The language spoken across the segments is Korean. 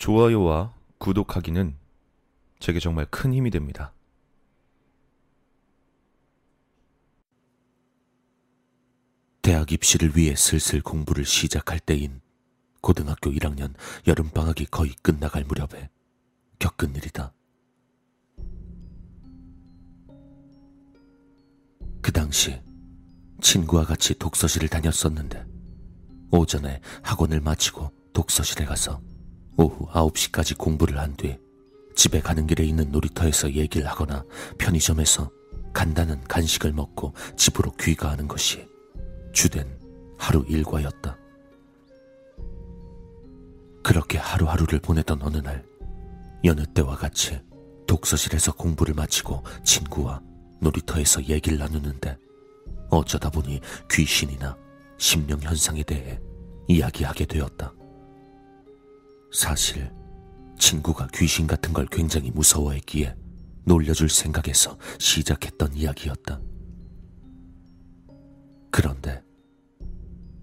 좋아요와 구독하기는 제게 정말 큰 힘이 됩니다. 대학 입시를 위해 슬슬 공부를 시작할 때인 고등학교 1학년 여름방학이 거의 끝나갈 무렵에 겪은 일이다. 그 당시 친구와 같이 독서실을 다녔었는데 오전에 학원을 마치고 독서실에 가서 오후 9시까지 공부를 한 뒤 집에 가는 길에 있는 놀이터에서 얘기를 하거나 편의점에서 간단한 간식을 먹고 집으로 귀가하는 것이 주된 하루 일과였다. 그렇게 하루하루를 보내던 어느 날, 여느 때와 같이 독서실에서 공부를 마치고 친구와 놀이터에서 얘기를 나누는데 어쩌다 보니 귀신이나 심령 현상에 대해 이야기하게 되었다. 사실 친구가 귀신 같은 걸 굉장히 무서워했기에 놀려줄 생각에서 시작했던 이야기였다. 그런데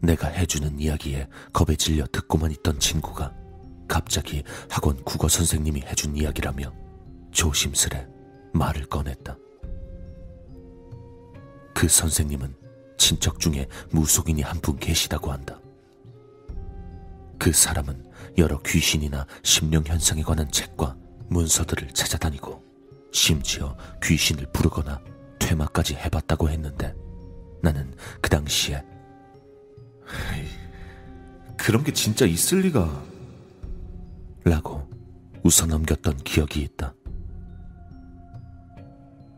내가 해주는 이야기에 겁에 질려 듣고만 있던 친구가 갑자기 학원 국어 선생님이 해준 이야기라며 조심스레 말을 꺼냈다. 그 선생님은 친척 중에 무속인이 한 분 계시다고 한다. 그 사람은 여러 귀신이나 심령 현상에 관한 책과 문서들을 찾아다니고 심지어 귀신을 부르거나 퇴마까지 해봤다고 했는데 나는 그 당시에 그런 게 진짜 있을 리가. 라고 웃어 넘겼던 기억이 있다.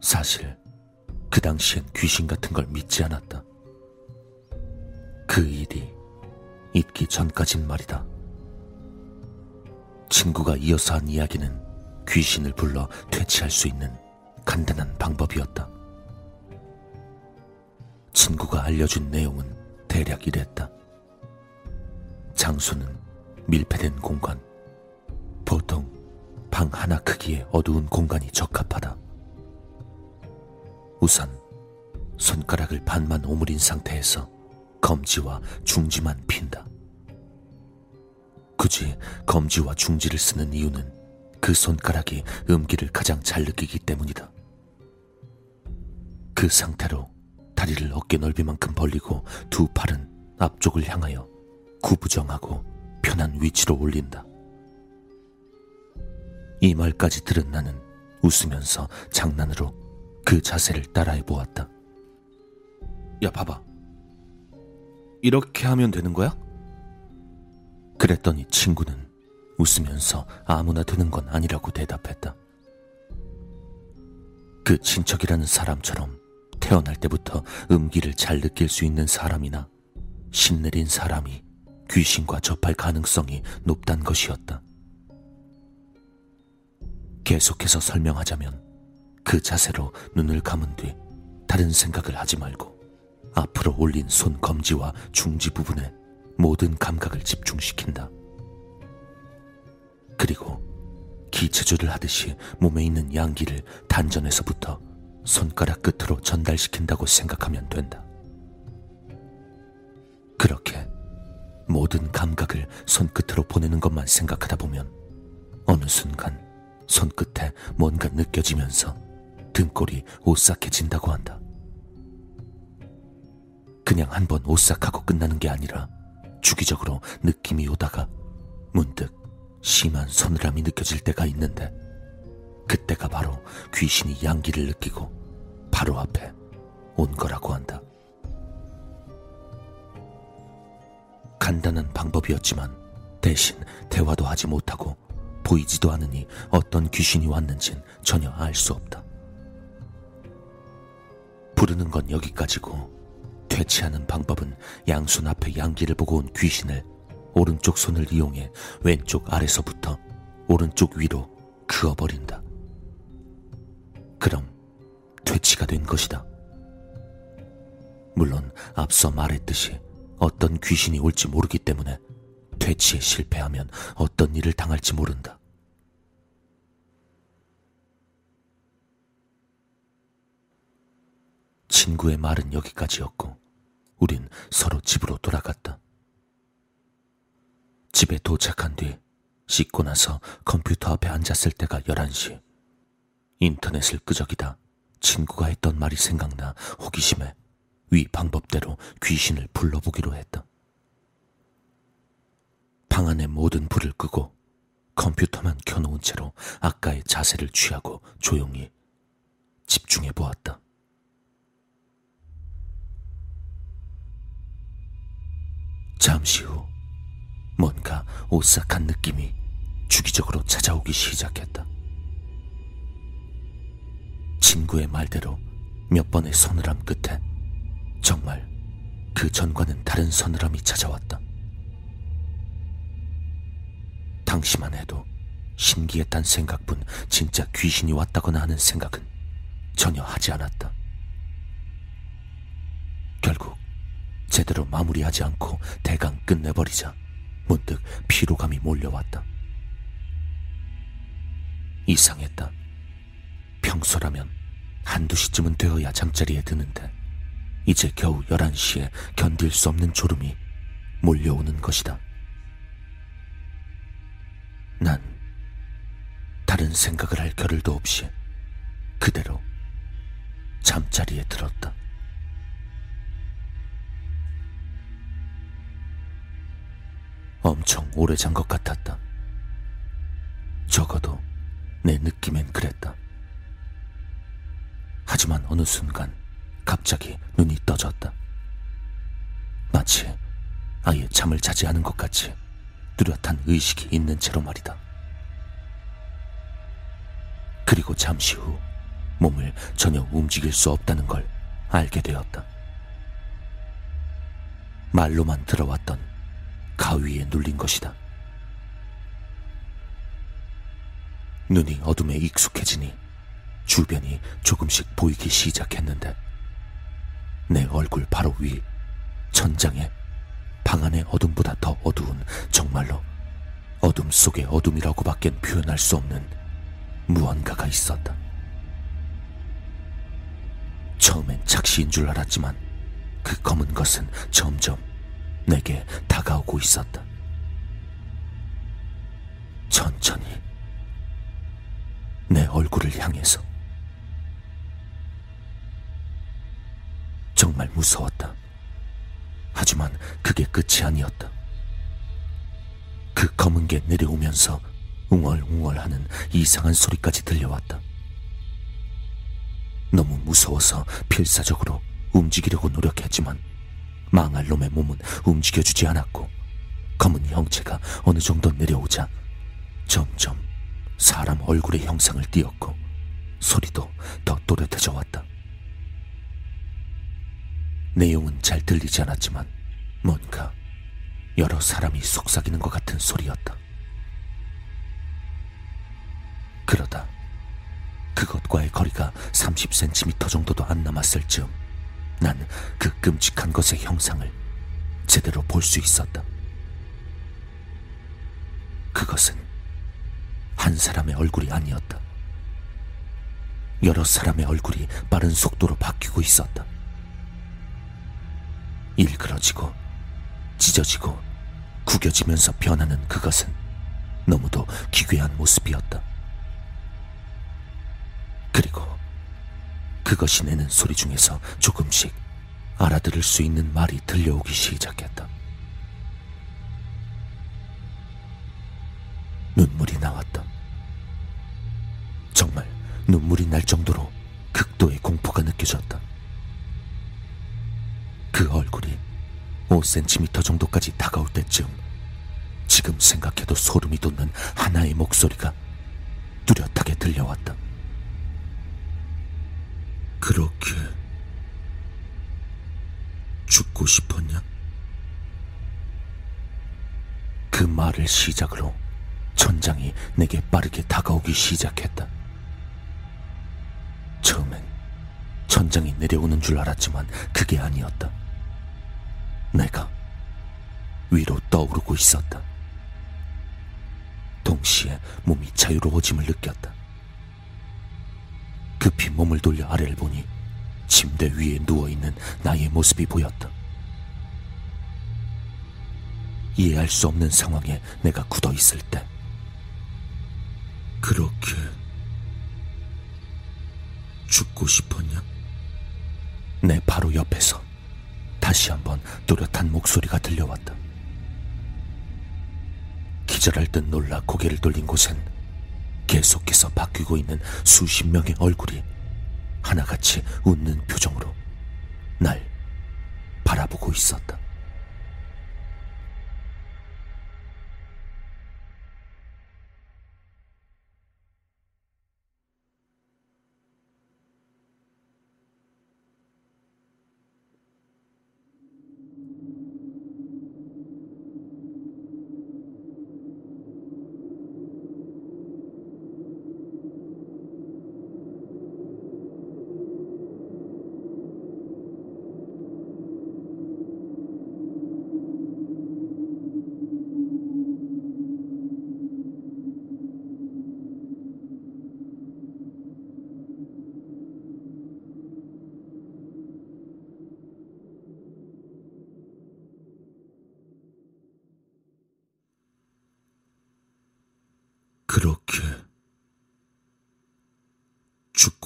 사실 그 당시엔 귀신 같은 걸 믿지 않았다. 그 일이 있기 전까진 말이다. 친구가 이어서 한 이야기는 귀신을 불러 퇴치할 수 있는 간단한 방법이었다. 친구가 알려준 내용은 대략 이랬다. 장소는 밀폐된 공간. 보통 방 하나 크기의 어두운 공간이 적합하다. 우선 손가락을 반만 오므린 상태에서 검지와 중지만 핀다. 굳이 검지와 중지를 쓰는 이유는 그 손가락이 음기를 가장 잘 느끼기 때문이다. 그 상태로 다리를 어깨 넓이만큼 벌리고 두 팔은 앞쪽을 향하여 구부정하고 편한 위치로 올린다. 이 말까지 들은 나는 웃으면서 장난으로 그 자세를 따라해 보았다. 야, 봐봐. 이렇게 하면 되는 거야? 그랬더니 친구는 웃으면서 아무나 되는 건 아니라고 대답했다. 그 친척이라는 사람처럼 태어날 때부터 음기를 잘 느낄 수 있는 사람이나 신내린 사람이 귀신과 접할 가능성이 높단 것이었다. 계속해서 설명하자면 그 자세로 눈을 감은 뒤 다른 생각을 하지 말고 앞으로 올린 손 검지와 중지 부분에 모든 감각을 집중시킨다. 그리고 기체조를 하듯이 몸에 있는 양기를 단전에서부터 손가락 끝으로 전달시킨다고 생각하면 된다. 그렇게 모든 감각을 손끝으로 보내는 것만 생각하다 보면 어느 순간 손끝에 뭔가 느껴지면서 등골이 오싹해진다고 한다. 그냥 한 번 오싹하고 끝나는 게 아니라 주기적으로 느낌이 오다가 문득 심한 서늘함이 느껴질 때가 있는데 그때가 바로 귀신이 양기를 느끼고 바로 앞에 온 거라고 한다. 간단한 방법이었지만 대신 대화도 하지 못하고 보이지도 않으니 어떤 귀신이 왔는진 전혀 알 수 없다. 부르는 건 여기까지고 퇴치하는 방법은 양손 앞에 양기를 보고 온 귀신을 오른쪽 손을 이용해 왼쪽 아래서부터 오른쪽 위로 그어버린다. 그럼 퇴치가 된 것이다. 물론 앞서 말했듯이 어떤 귀신이 올지 모르기 때문에 퇴치에 실패하면 어떤 일을 당할지 모른다. 친구의 말은 여기까지였고, 우린 서로 집으로 돌아갔다. 집에 도착한 뒤 씻고 나서 컴퓨터 앞에 앉았을 때가 11시. 인터넷을 끄적이다 친구가 했던 말이 생각나 호기심에 위 방법대로 귀신을 불러보기로 했다. 방 안의 모든 불을 끄고 컴퓨터만 켜놓은 채로 아까의 자세를 취하고 조용히 집중해 보았다. 잠시 후 뭔가 오싹한 느낌이 주기적으로 찾아오기 시작했다. 친구의 말대로 몇 번의 서늘함 끝에 정말 그 전과는 다른 서늘함이 찾아왔다. 당시만 해도 신기했단 생각뿐 진짜 귀신이 왔다거나 하는 생각은 전혀 하지 않았다. 결국 제대로 마무리하지 않고 대강 끝내버리자 문득 피로감이 몰려왔다. 이상했다. 평소라면 한두 시쯤은 되어야 잠자리에 드는데 이제 겨우 11시에 견딜 수 없는 졸음이 몰려오는 것이다. 난 다른 생각을 할 겨를도 없이 그대로 잠자리에 들었다. 엄청 오래 잔 것 같았다. 적어도 내 느낌엔 그랬다. 하지만 어느 순간 갑자기 눈이 떠졌다. 마치 아예 잠을 자지 않은 것 같이 뚜렷한 의식이 있는 채로 말이다. 그리고 잠시 후 몸을 전혀 움직일 수 없다는 걸 알게 되었다. 말로만 들어왔던 가위에 눌린 것이다. 눈이 어둠에 익숙해지니 주변이 조금씩 보이기 시작했는데 내 얼굴 바로 위 천장에 방 안의 어둠보다 더 어두운 정말로 어둠 속의 어둠이라고밖엔 표현할 수 없는 무언가가 있었다. 처음엔 착시인 줄 알았지만 그 검은 것은 점점 내게 다가오고 있었다. 천천히 내 얼굴을 향해서 정말 무서웠다. 하지만 그게 끝이 아니었다. 그 검은 게 내려오면서 웅얼웅얼하는 이상한 소리까지 들려왔다. 너무 무서워서 필사적으로 움직이려고 노력했지만 망할 놈의 몸은 움직여주지 않았고 검은 형체가 어느 정도 내려오자 점점 사람 얼굴의 형상을 띄었고 소리도 더 또렷해져 왔다. 내용은 잘 들리지 않았지만 뭔가 여러 사람이 속삭이는 것 같은 소리였다. 그러다 그것과의 거리가 30cm 정도도 안 남았을 즈음 난 그 끔찍한 것의 형상을 제대로 볼 수 있었다. 그것은 한 사람의 얼굴이 아니었다. 여러 사람의 얼굴이 빠른 속도로 바뀌고 있었다. 일그러지고 찢어지고 구겨지면서 변하는 그것은 너무도 기괴한 모습이었다. 그리고 그것이 내는 소리 중에서 조금씩 알아들을 수 있는 말이 들려오기 시작했다. 눈물이 나왔다. 정말 눈물이 날 정도로 극도의 공포가 느껴졌다. 그 얼굴이 5cm 정도까지 다가올 때쯤 지금 생각해도 소름이 돋는 하나의 목소리가 뚜렷하게 들려왔다. 그렇게 죽고 싶었냐? 그 말을 시작으로 천장이 내게 빠르게 다가오기 시작했다. 처음엔 천장이 내려오는 줄 알았지만 그게 아니었다. 내가 위로 떠오르고 있었다. 동시에 몸이 자유로워짐을 느꼈다. 급히 몸을 돌려 아래를 보니 침대 위에 누워있는 나의 모습이 보였다. 이해할 수 없는 상황에 내가 굳어 있을 때 그렇게 죽고 싶었냐? 내 바로 옆에서 다시 한번 또렷한 목소리가 들려왔다. 기절할 듯 놀라 고개를 돌린 곳엔 계속해서 바뀌고 있는 수십 명의 얼굴이 하나같이 웃는 표정으로 날 바라보고 있었다.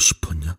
싶었냐?